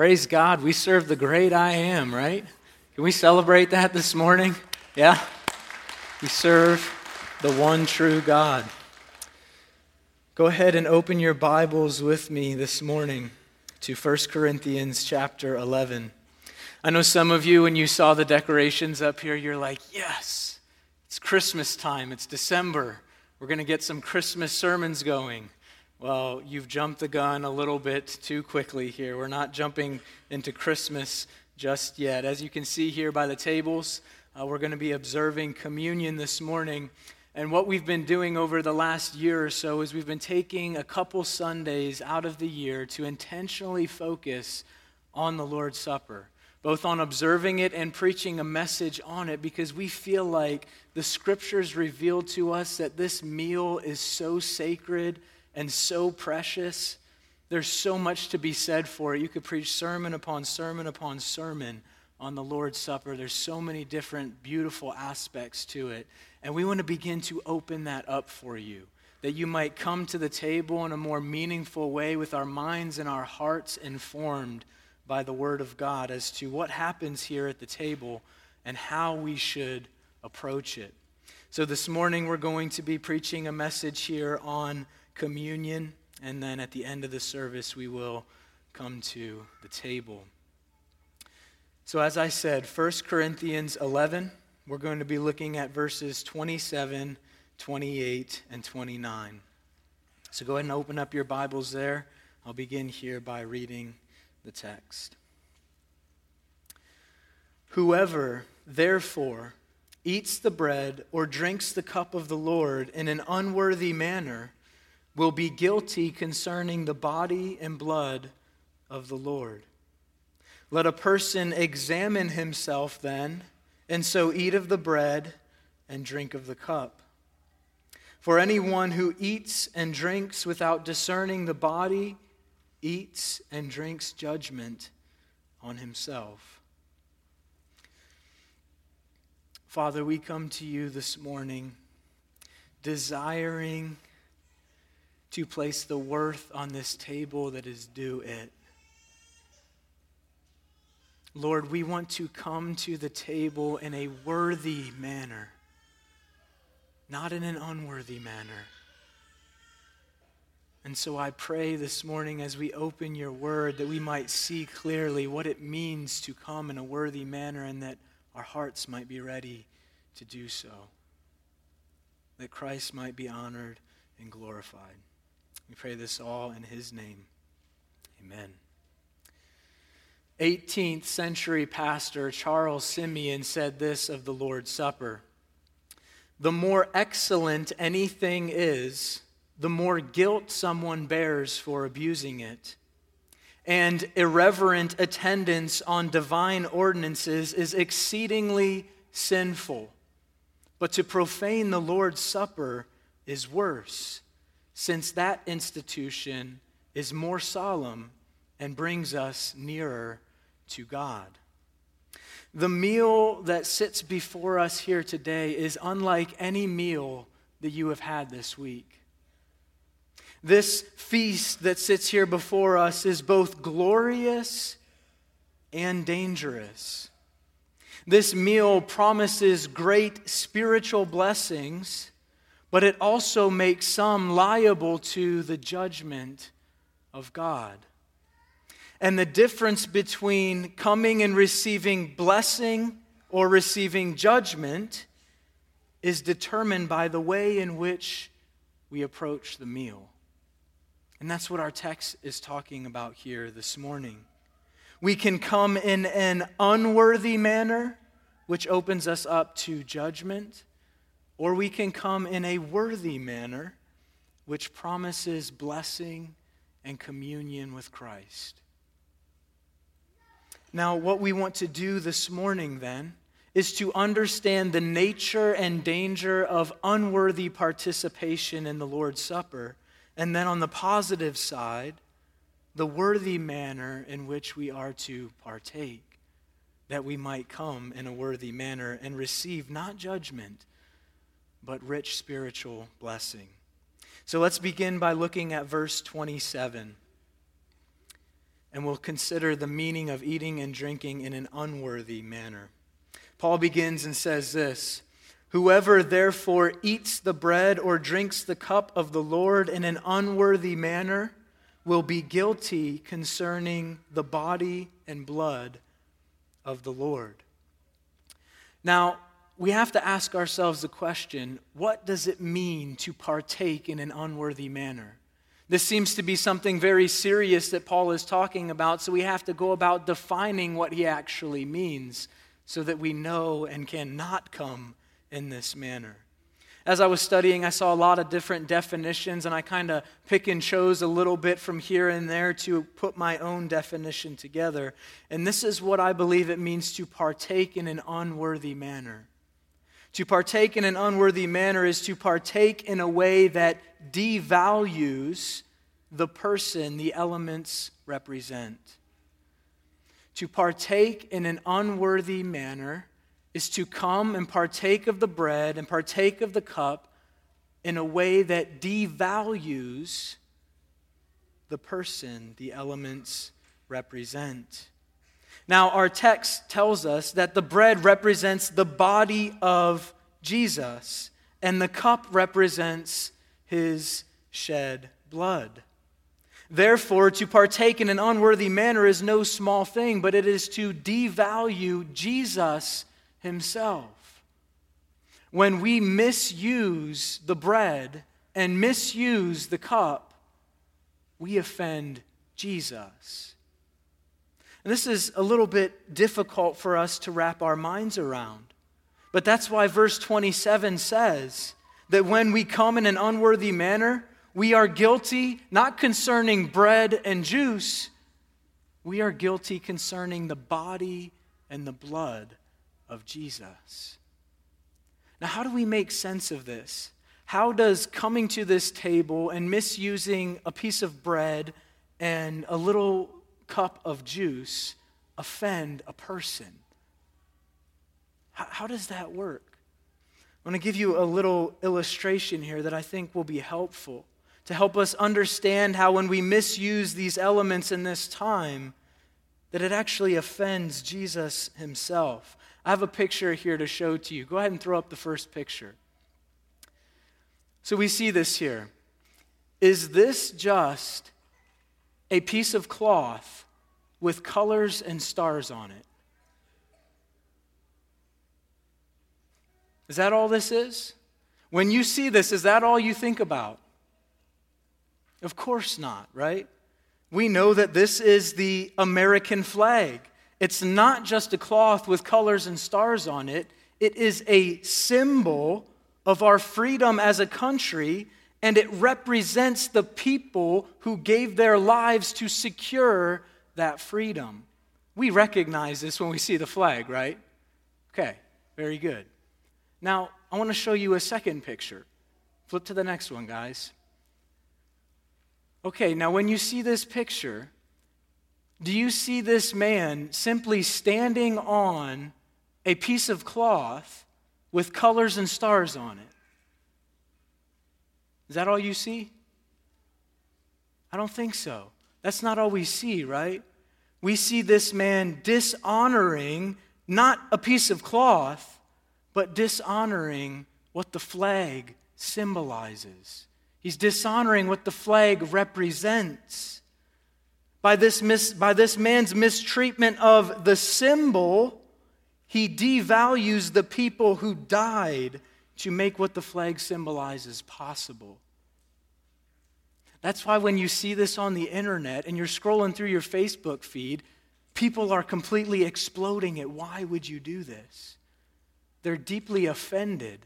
Praise God, we serve the great I am, right? Can we celebrate that this morning? Yeah? We serve the one true God. Go ahead and open your Bibles with me this morning to 1 Corinthians chapter 11. I know some of you, when you saw the decorations up here, you're like, yes, it's Christmas time, it's December. We're going to get some Christmas sermons going. Well, you've jumped the gun a little bit too quickly here. We're not jumping into Christmas just yet. As you can see here by the tables, uh, we're going to be observing communion this morning. And what we've been doing over the last year or so is we've been taking a couple Sundays out of the year to intentionally focus on the Lord's Supper, both on observing it and preaching a message on it, because we feel like the scriptures reveal to us that this meal is so sacred and so precious. There's so much to be said for it. You could preach sermon upon sermon upon sermon on the Lord's Supper. There's so many different beautiful aspects to it. And we want to begin to open that up for you, that you might come to the table in a more meaningful way with our minds and our hearts informed by the Word of God as to what happens here at the table and how we should approach it. So this morning we're going to be preaching a message here on communion, and then at the end of the service, we will come to the table. So, as I said, 1 Corinthians 11, we're going to be looking at verses 27, 28, and 29. So, go ahead and open up your Bibles there. I'll begin here by reading the text. Whoever, therefore, eats the bread or drinks the cup of the Lord in an unworthy manner, will be guilty concerning the body and blood of the Lord. Let a person examine himself then, and so eat of the bread and drink of the cup. For anyone who eats and drinks without discerning the body eats and drinks judgment on himself. Father, we come to you this morning desiring to place the worth on this table that is due it. Lord, we want to come to the table in a worthy manner, not in an unworthy manner. And so I pray this morning as we open your word that we might see clearly what it means to come in a worthy manner and that our hearts might be ready to do so, that Christ might be honored and glorified. We pray this all in his name. Amen. 18th century pastor Charles Simeon said this of the Lord's Supper The more excellent anything is, the more guilt someone bears for abusing it. And irreverent attendance on divine ordinances is exceedingly sinful. But to profane the Lord's Supper is worse since that institution is more solemn and brings us nearer to God. The meal that sits before us here today is unlike any meal that you have had this week. This feast that sits here before us is both glorious and dangerous. This meal promises great spiritual blessings but it also makes some liable to the judgment of God. And the difference between coming and receiving blessing or receiving judgment is determined by the way in which we approach the meal. And that's what our text is talking about here this morning. We can come in an unworthy manner, which opens us up to judgment or we can come in a worthy manner, which promises blessing and communion with Christ. Now, what we want to do this morning then is to understand the nature and danger of unworthy participation in the Lord's Supper, and then on the positive side, the worthy manner in which we are to partake, that we might come in a worthy manner and receive not judgment but rich spiritual blessing. So let's begin by looking at verse 27. and we'll consider the meaning of eating and drinking in an unworthy manner. Paul begins and says this Whoever therefore eats the bread or drinks the cup of the Lord in an unworthy manner will be guilty concerning the body and blood of the Lord. Now, we have to ask ourselves the question what does it mean to partake in an unworthy manner? This seems to be something very serious that Paul is talking about, so we have to go about defining what he actually means so that we know and cannot come in this manner. As I was studying, I saw a lot of different definitions, and I kind of pick and chose a little bit from here and there to put my own definition together. And this is what I believe it means to partake in an unworthy manner. To partake in an unworthy manner is to partake in a way that devalues the person the elements represent. To partake in an unworthy manner is to come and partake of the bread and partake of the cup in a way that devalues the person the elements represent. Now, our text tells us that the bread represents the body of Jesus, and the cup represents his shed blood. Therefore, to partake in an unworthy manner is no small thing, but it is to devalue Jesus himself. When we misuse the bread and misuse the cup, we offend Jesus. And this is a little bit difficult for us to wrap our minds around. But that's why verse 27 says that when we come in an unworthy manner, we are guilty not concerning bread and juice, we are guilty concerning the body and the blood of Jesus. Now, how do we make sense of this? How does coming to this table and misusing a piece of bread and a little cup of juice offend a person? How, how does that work? I want to give you a little illustration here that I think will be helpful to help us understand how when we misuse these elements in this time, that it actually offends Jesus himself. I have a picture here to show to you. Go ahead and throw up the first picture. So we see this here. Is this just a piece of cloth with colors and stars on it. Is that all this is? When you see this, is that all you think about? Of course not, right? We know that this is the American flag. It's not just a cloth with colors and stars on it, it is a symbol of our freedom as a country and it represents the people who gave their lives to secure that freedom. We recognize this when we see the flag, right? Okay, very good. Now, I want to show you a second picture. Flip to the next one, guys. Okay, now when you see this picture, do you see this man simply standing on a piece of cloth with colors and stars on it? Is that all you see? I don't think so. That's not all we see, right? We see this man dishonoring not a piece of cloth, but dishonoring what the flag symbolizes. He's dishonoring what the flag represents. By this, mis- by this man's mistreatment of the symbol, he devalues the people who died to make what the flag symbolizes possible. That's why when you see this on the internet and you're scrolling through your Facebook feed, people are completely exploding it. Why would you do this? They're deeply offended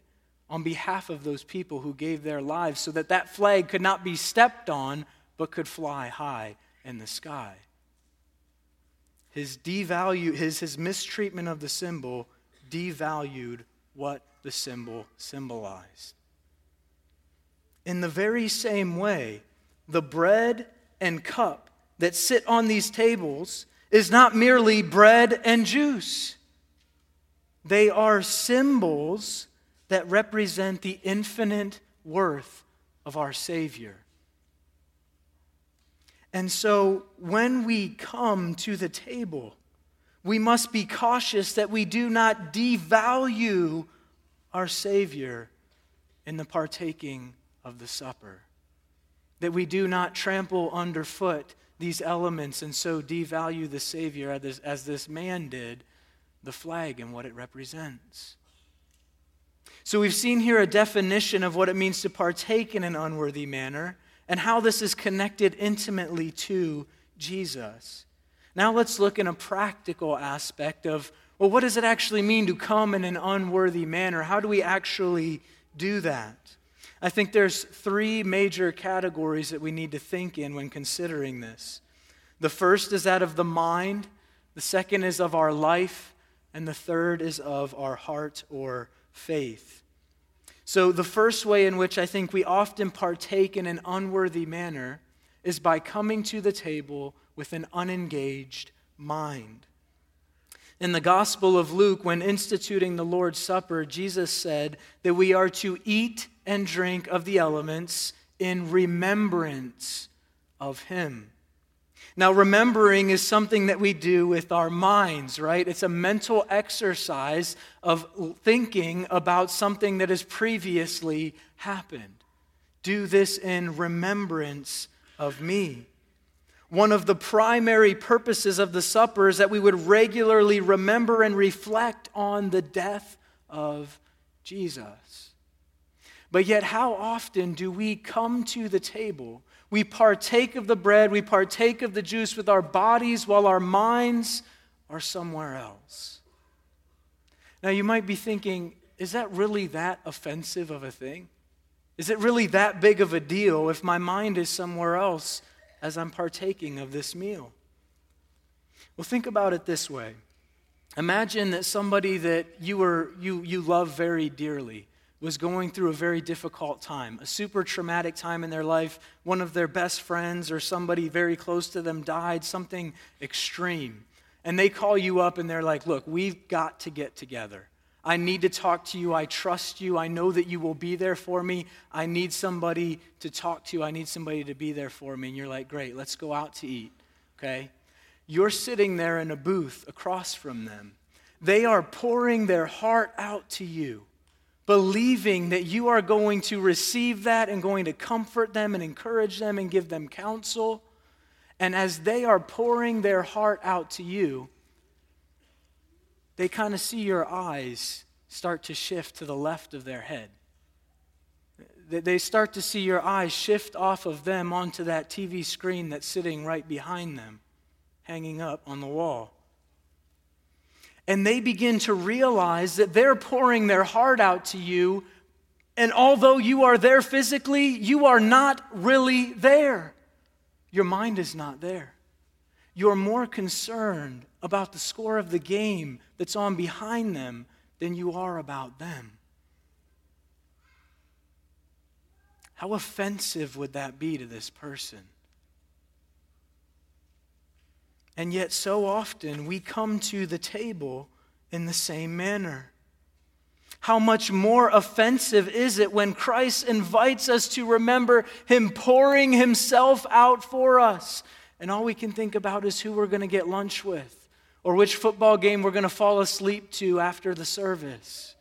on behalf of those people who gave their lives so that that flag could not be stepped on but could fly high in the sky. His devalue his, his mistreatment of the symbol devalued what the symbol symbolized. In the very same way, the bread and cup that sit on these tables is not merely bread and juice. They are symbols that represent the infinite worth of our Savior. And so when we come to the table, we must be cautious that we do not devalue our Savior in the partaking of the supper. That we do not trample underfoot these elements and so devalue the Savior as this, as this man did, the flag and what it represents. So we've seen here a definition of what it means to partake in an unworthy manner and how this is connected intimately to Jesus. Now let's look in a practical aspect of well, what does it actually mean to come in an unworthy manner? How do we actually do that? I think there's three major categories that we need to think in when considering this. The first is that of the mind, the second is of our life, and the third is of our heart or faith. So, the first way in which I think we often partake in an unworthy manner is by coming to the table with an unengaged mind. In the Gospel of Luke, when instituting the Lord's Supper, Jesus said that we are to eat and drink of the elements in remembrance of Him. Now, remembering is something that we do with our minds, right? It's a mental exercise of thinking about something that has previously happened. Do this in remembrance of me. One of the primary purposes of the supper is that we would regularly remember and reflect on the death of Jesus. But yet, how often do we come to the table we partake of the bread, we partake of the juice with our bodies while our minds are somewhere else. Now, you might be thinking, is that really that offensive of a thing? Is it really that big of a deal if my mind is somewhere else as I'm partaking of this meal? Well, think about it this way. Imagine that somebody that you, were, you, you love very dearly was going through a very difficult time, a super traumatic time in their life. One of their best friends or somebody very close to them died, something extreme. And they call you up and they're like, Look, we've got to get together. I need to talk to you. I trust you. I know that you will be there for me. I need somebody to talk to. I need somebody to be there for me. And you're like, Great, let's go out to eat. Okay? You're sitting there in a booth across from them. They are pouring their heart out to you believing that you are going to receive that and going to comfort them and encourage them and give them counsel. And as they are pouring their heart out to you, they kind of see your eyes start to shift to the left of their head. They start to see your eyes shift off of them onto that TV screen that's sitting right behind them, hanging up on the wall and they begin to realize that they're pouring their heart out to you. And although you are there physically, you are not really there. Your mind is not there. You're more concerned about the score of the game that's on behind them than you are about them. How offensive would that be to this person? And yet, so often, we come to the table in the same manner. How much more offensive is it when Christ invites us to remember Him pouring Himself out for us? And all we can think about is who we're going to get lunch with or which football game we're going to fall asleep to after the service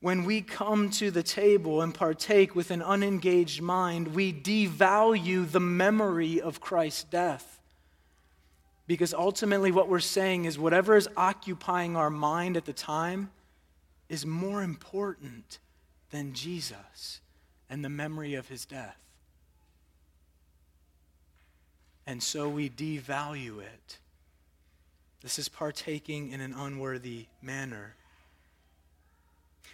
when we come to the table and partake with an unengaged mind, we devalue the memory of Christ's death. Because ultimately, what we're saying is whatever is occupying our mind at the time is more important than Jesus and the memory of his death. And so we devalue it. This is partaking in an unworthy manner.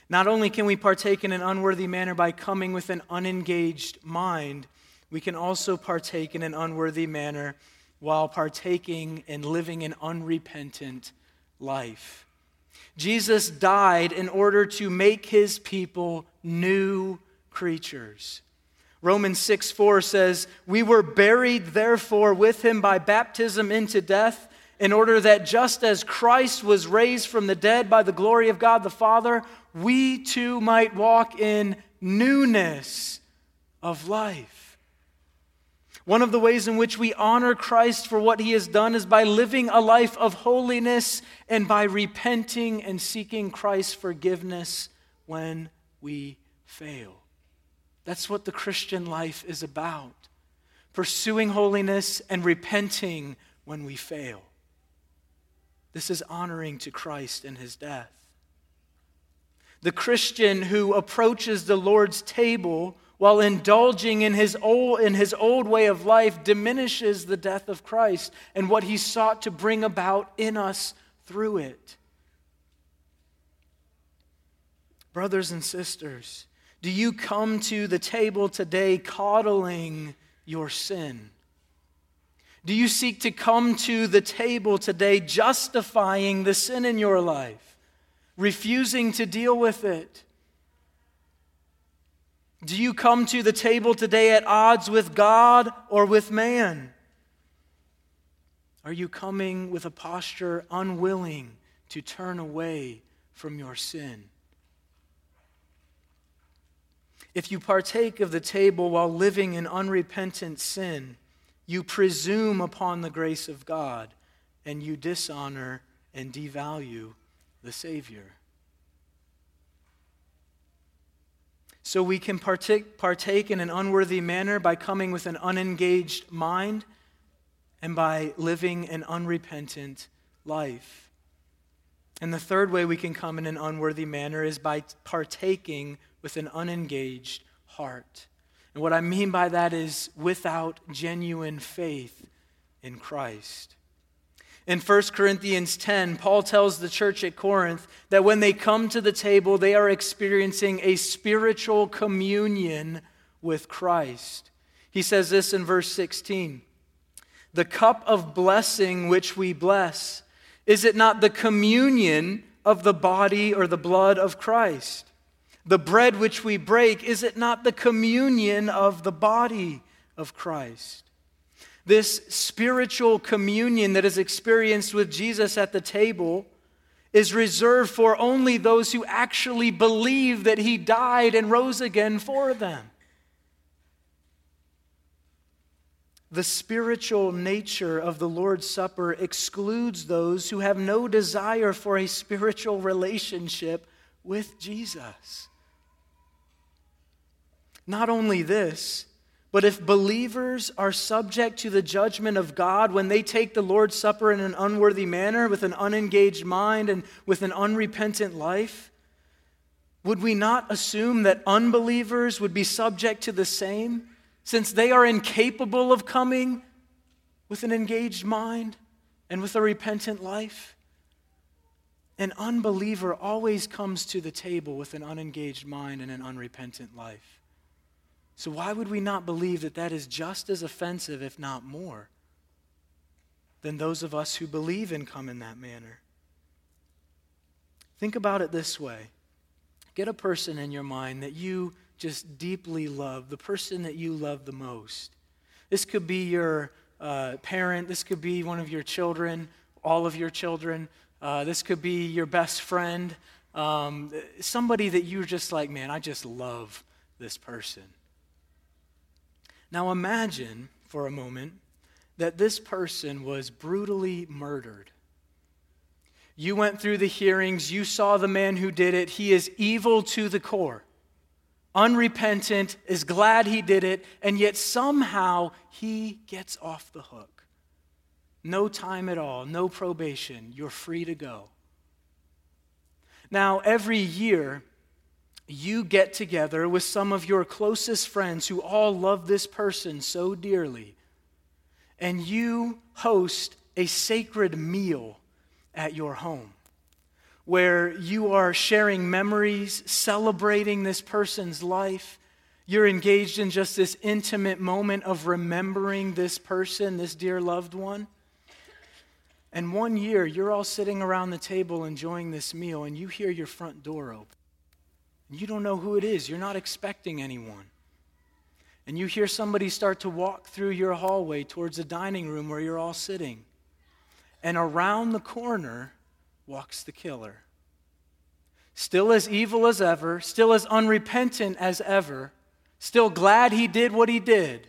Not only can we partake in an unworthy manner by coming with an unengaged mind, we can also partake in an unworthy manner while partaking and living an unrepentant life. Jesus died in order to make his people new creatures. Romans 6 4 says, We were buried, therefore, with him by baptism into death, in order that just as Christ was raised from the dead by the glory of God the Father, we too might walk in newness of life. One of the ways in which we honor Christ for what he has done is by living a life of holiness and by repenting and seeking Christ's forgiveness when we fail. That's what the Christian life is about pursuing holiness and repenting when we fail. This is honoring to Christ in his death. The Christian who approaches the Lord's table while indulging in his, old, in his old way of life diminishes the death of Christ and what he sought to bring about in us through it. Brothers and sisters, do you come to the table today coddling your sin? Do you seek to come to the table today justifying the sin in your life, refusing to deal with it? Do you come to the table today at odds with God or with man? Are you coming with a posture unwilling to turn away from your sin? If you partake of the table while living in unrepentant sin, you presume upon the grace of God and you dishonor and devalue the Savior. So we can partake, partake in an unworthy manner by coming with an unengaged mind and by living an unrepentant life. And the third way we can come in an unworthy manner is by partaking with an unengaged heart. And what I mean by that is without genuine faith in Christ. In 1 Corinthians 10, Paul tells the church at Corinth that when they come to the table, they are experiencing a spiritual communion with Christ. He says this in verse 16 The cup of blessing which we bless, is it not the communion of the body or the blood of Christ? The bread which we break, is it not the communion of the body of Christ? This spiritual communion that is experienced with Jesus at the table is reserved for only those who actually believe that he died and rose again for them. The spiritual nature of the Lord's Supper excludes those who have no desire for a spiritual relationship with Jesus. Not only this, but if believers are subject to the judgment of God when they take the Lord's Supper in an unworthy manner, with an unengaged mind and with an unrepentant life, would we not assume that unbelievers would be subject to the same, since they are incapable of coming with an engaged mind and with a repentant life? An unbeliever always comes to the table with an unengaged mind and an unrepentant life. So, why would we not believe that that is just as offensive, if not more, than those of us who believe in come in that manner? Think about it this way get a person in your mind that you just deeply love, the person that you love the most. This could be your uh, parent, this could be one of your children, all of your children, uh, this could be your best friend, um, somebody that you're just like, man, I just love this person. Now imagine for a moment that this person was brutally murdered. You went through the hearings, you saw the man who did it. He is evil to the core, unrepentant, is glad he did it, and yet somehow he gets off the hook. No time at all, no probation, you're free to go. Now, every year, you get together with some of your closest friends who all love this person so dearly, and you host a sacred meal at your home where you are sharing memories, celebrating this person's life. You're engaged in just this intimate moment of remembering this person, this dear loved one. And one year, you're all sitting around the table enjoying this meal, and you hear your front door open. You don't know who it is, you're not expecting anyone. And you hear somebody start to walk through your hallway towards the dining room where you're all sitting. And around the corner walks the killer. Still as evil as ever, still as unrepentant as ever, still glad he did what he did.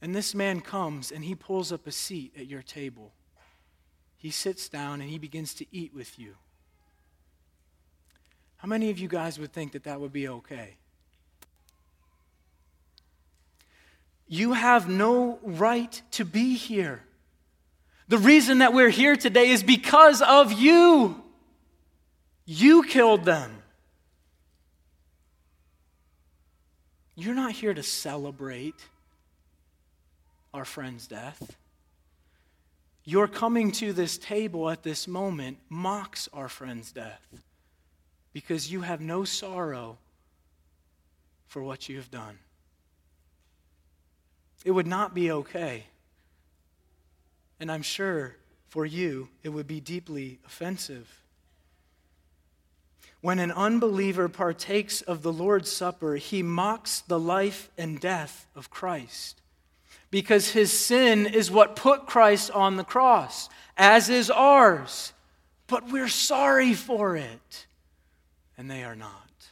And this man comes and he pulls up a seat at your table. He sits down and he begins to eat with you. How many of you guys would think that that would be okay? You have no right to be here. The reason that we're here today is because of you. You killed them. You're not here to celebrate our friend's death. Your coming to this table at this moment mocks our friend's death because you have no sorrow for what you have done. It would not be okay. And I'm sure for you, it would be deeply offensive. When an unbeliever partakes of the Lord's Supper, he mocks the life and death of Christ because his sin is what put Christ on the cross, as is ours. But we're sorry for it, and they are not.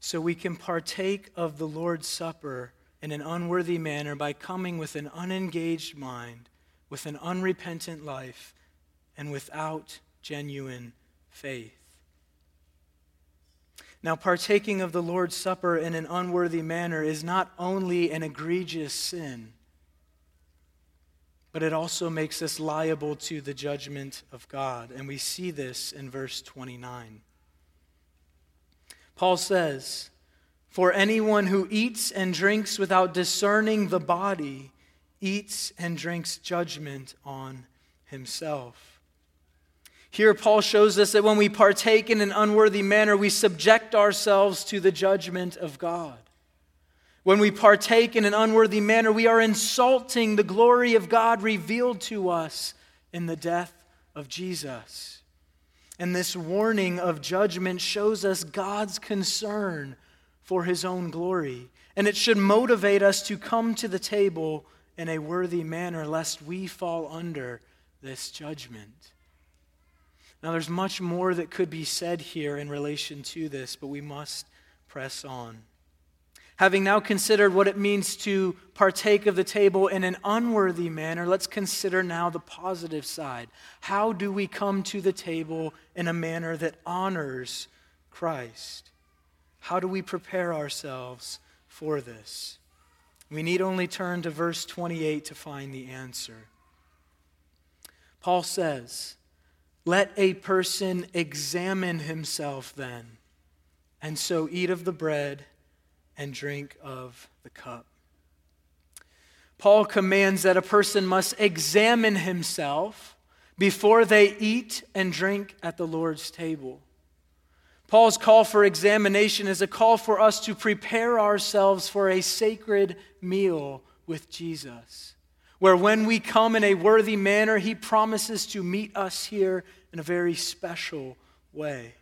So we can partake of the Lord's Supper in an unworthy manner by coming with an unengaged mind, with an unrepentant life, and without genuine faith. Now, partaking of the Lord's Supper in an unworthy manner is not only an egregious sin, but it also makes us liable to the judgment of God. And we see this in verse 29. Paul says, For anyone who eats and drinks without discerning the body eats and drinks judgment on himself. Here, Paul shows us that when we partake in an unworthy manner, we subject ourselves to the judgment of God. When we partake in an unworthy manner, we are insulting the glory of God revealed to us in the death of Jesus. And this warning of judgment shows us God's concern for his own glory. And it should motivate us to come to the table in a worthy manner, lest we fall under this judgment. Now, there's much more that could be said here in relation to this, but we must press on. Having now considered what it means to partake of the table in an unworthy manner, let's consider now the positive side. How do we come to the table in a manner that honors Christ? How do we prepare ourselves for this? We need only turn to verse 28 to find the answer. Paul says, Let a person examine himself then, and so eat of the bread and drink of the cup. Paul commands that a person must examine himself before they eat and drink at the Lord's table. Paul's call for examination is a call for us to prepare ourselves for a sacred meal with Jesus, where when we come in a worthy manner, he promises to meet us here in a very special way.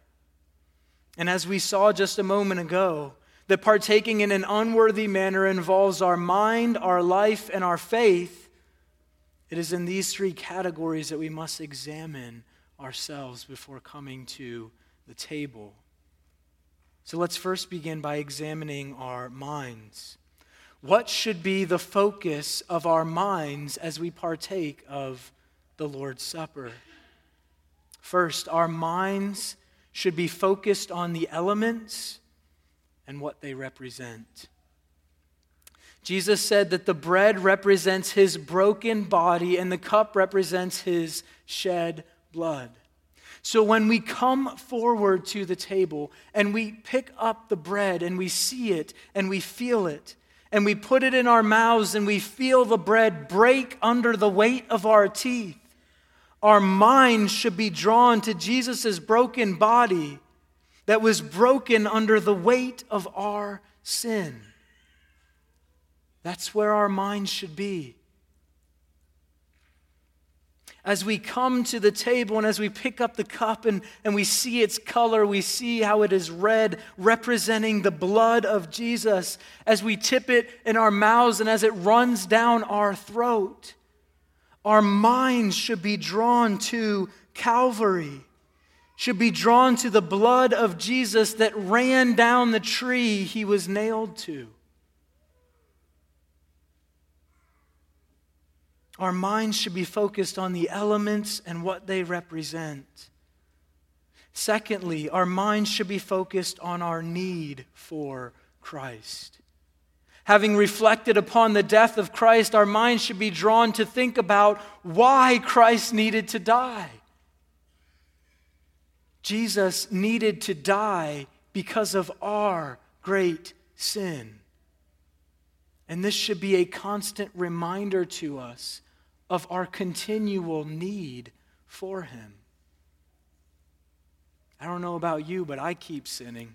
And as we saw just a moment ago, that partaking in an unworthy manner involves our mind, our life, and our faith, it is in these three categories that we must examine ourselves before coming to the table. So let's first begin by examining our minds. What should be the focus of our minds as we partake of the Lord's Supper? First, our minds should be focused on the elements and what they represent. Jesus said that the bread represents his broken body and the cup represents his shed blood. So when we come forward to the table and we pick up the bread and we see it and we feel it and we put it in our mouths and we feel the bread break under the weight of our teeth, our minds should be drawn to Jesus' broken body that was broken under the weight of our sin. That's where our minds should be. As we come to the table and as we pick up the cup and, and we see its color, we see how it is red, representing the blood of Jesus. As we tip it in our mouths and as it runs down our throat, our minds should be drawn to Calvary should be drawn to the blood of Jesus that ran down the tree he was nailed to. Our minds should be focused on the elements and what they represent. Secondly, our minds should be focused on our need for Christ. Having reflected upon the death of Christ, our minds should be drawn to think about why Christ needed to die. Jesus needed to die because of our great sin. And this should be a constant reminder to us of our continual need for Him. I don't know about you, but I keep sinning.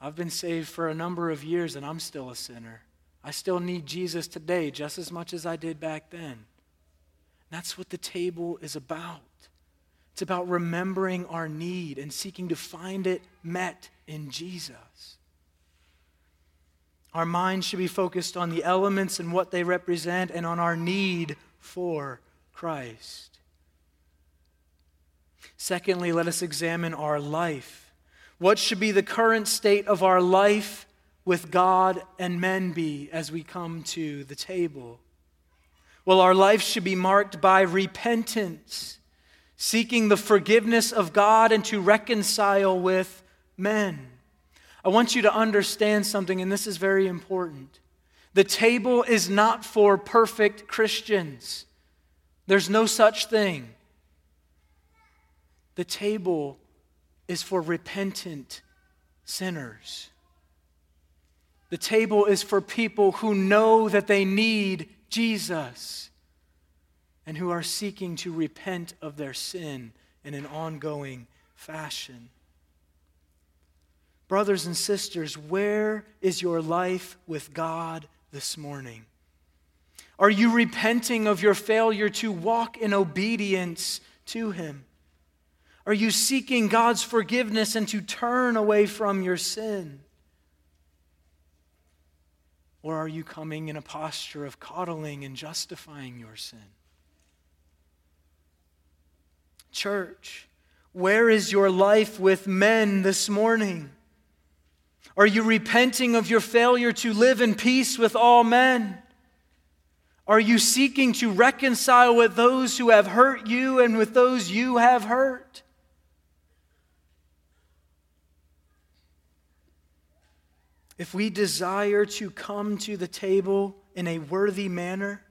I've been saved for a number of years and I'm still a sinner. I still need Jesus today just as much as I did back then. That's what the table is about. It's about remembering our need and seeking to find it met in Jesus. Our minds should be focused on the elements and what they represent and on our need for Christ. Secondly, let us examine our life. What should be the current state of our life with God and men be as we come to the table? Well, our life should be marked by repentance, seeking the forgiveness of God and to reconcile with men. I want you to understand something, and this is very important. The table is not for perfect Christians, there's no such thing. The table is for repentant sinners. The table is for people who know that they need Jesus and who are seeking to repent of their sin in an ongoing fashion. Brothers and sisters, where is your life with God this morning? Are you repenting of your failure to walk in obedience to Him? Are you seeking God's forgiveness and to turn away from your sin? Or are you coming in a posture of coddling and justifying your sin? Church, where is your life with men this morning? Are you repenting of your failure to live in peace with all men? Are you seeking to reconcile with those who have hurt you and with those you have hurt? If we desire to come to the table in a worthy manner,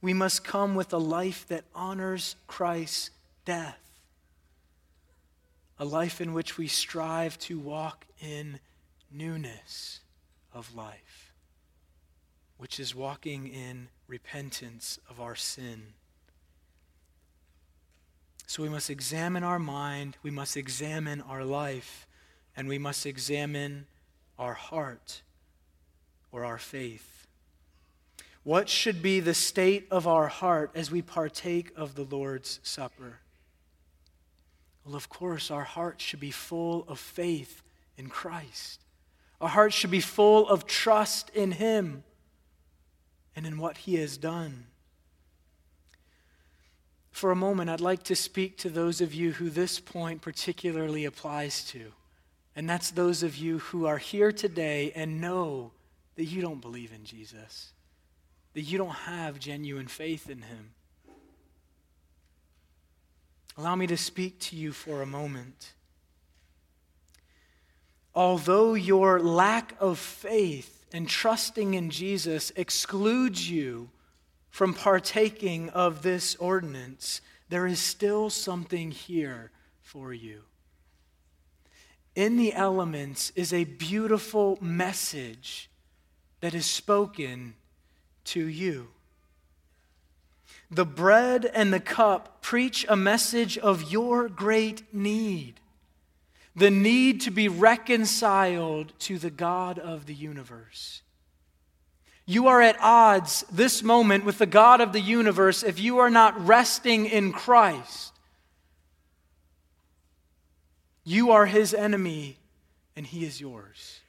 we must come with a life that honors Christ's death, a life in which we strive to walk in newness of life, which is walking in repentance of our sin. So we must examine our mind, we must examine our life, and we must examine our heart or our faith. What should be the state of our heart as we partake of the Lord's Supper? Well, of course, our hearts should be full of faith in Christ. Our hearts should be full of trust in Him and in what He has done. For a moment, I'd like to speak to those of you who this point particularly applies to. And that's those of you who are here today and know that you don't believe in Jesus, that you don't have genuine faith in Him. Allow me to speak to you for a moment although your lack of faith and trusting in Jesus excludes you from partaking of this ordinance, there is still something here for you. In the elements is a beautiful message that is spoken to you. The bread and the cup preach a message of your great need the need to be reconciled to the God of the universe. You are at odds this moment with the God of the universe if you are not resting in Christ. You are his enemy and he is yours.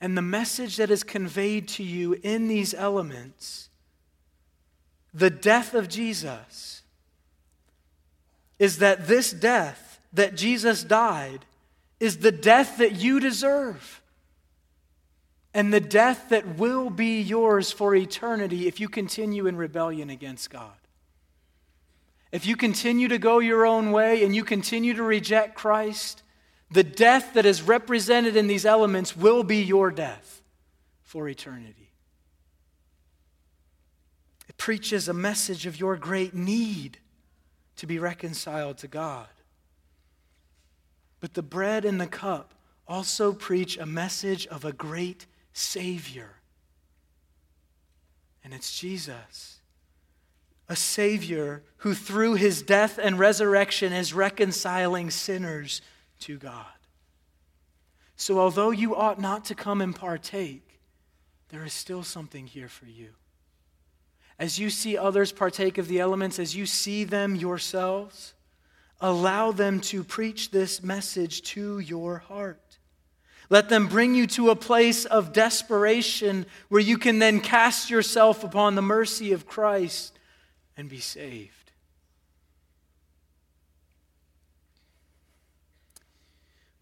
And the message that is conveyed to you in these elements, the death of Jesus, is that this death that Jesus died is the death that you deserve and the death that will be yours for eternity if you continue in rebellion against God. If you continue to go your own way and you continue to reject Christ, the death that is represented in these elements will be your death for eternity. Preaches a message of your great need to be reconciled to God. But the bread and the cup also preach a message of a great Savior. And it's Jesus, a Savior who, through his death and resurrection, is reconciling sinners to God. So, although you ought not to come and partake, there is still something here for you. As you see others partake of the elements, as you see them yourselves, allow them to preach this message to your heart. Let them bring you to a place of desperation where you can then cast yourself upon the mercy of Christ and be saved.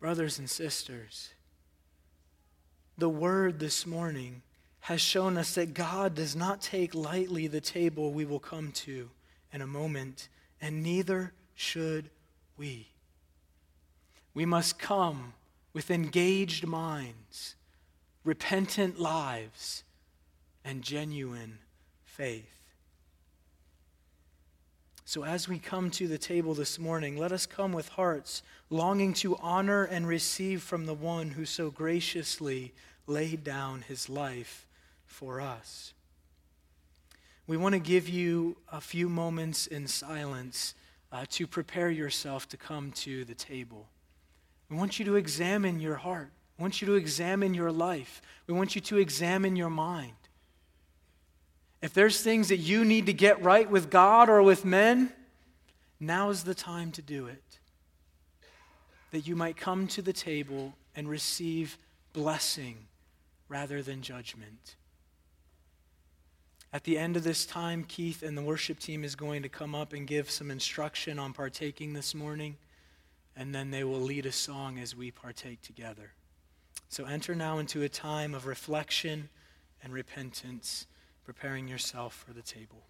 Brothers and sisters, the word this morning has shown us that God does not take lightly the table we will come to in a moment, and neither should we. We must come with engaged minds, repentant lives, and genuine faith. So, as we come to the table this morning, let us come with hearts longing to honor and receive from the one who so graciously laid down his life for us. We want to give you a few moments in silence uh, to prepare yourself to come to the table. We want you to examine your heart. We want you to examine your life. We want you to examine your mind. If there's things that you need to get right with God or with men, now is the time to do it. That you might come to the table and receive blessing rather than judgment. At the end of this time, Keith and the worship team is going to come up and give some instruction on partaking this morning, and then they will lead a song as we partake together. So enter now into a time of reflection and repentance, preparing yourself for the table.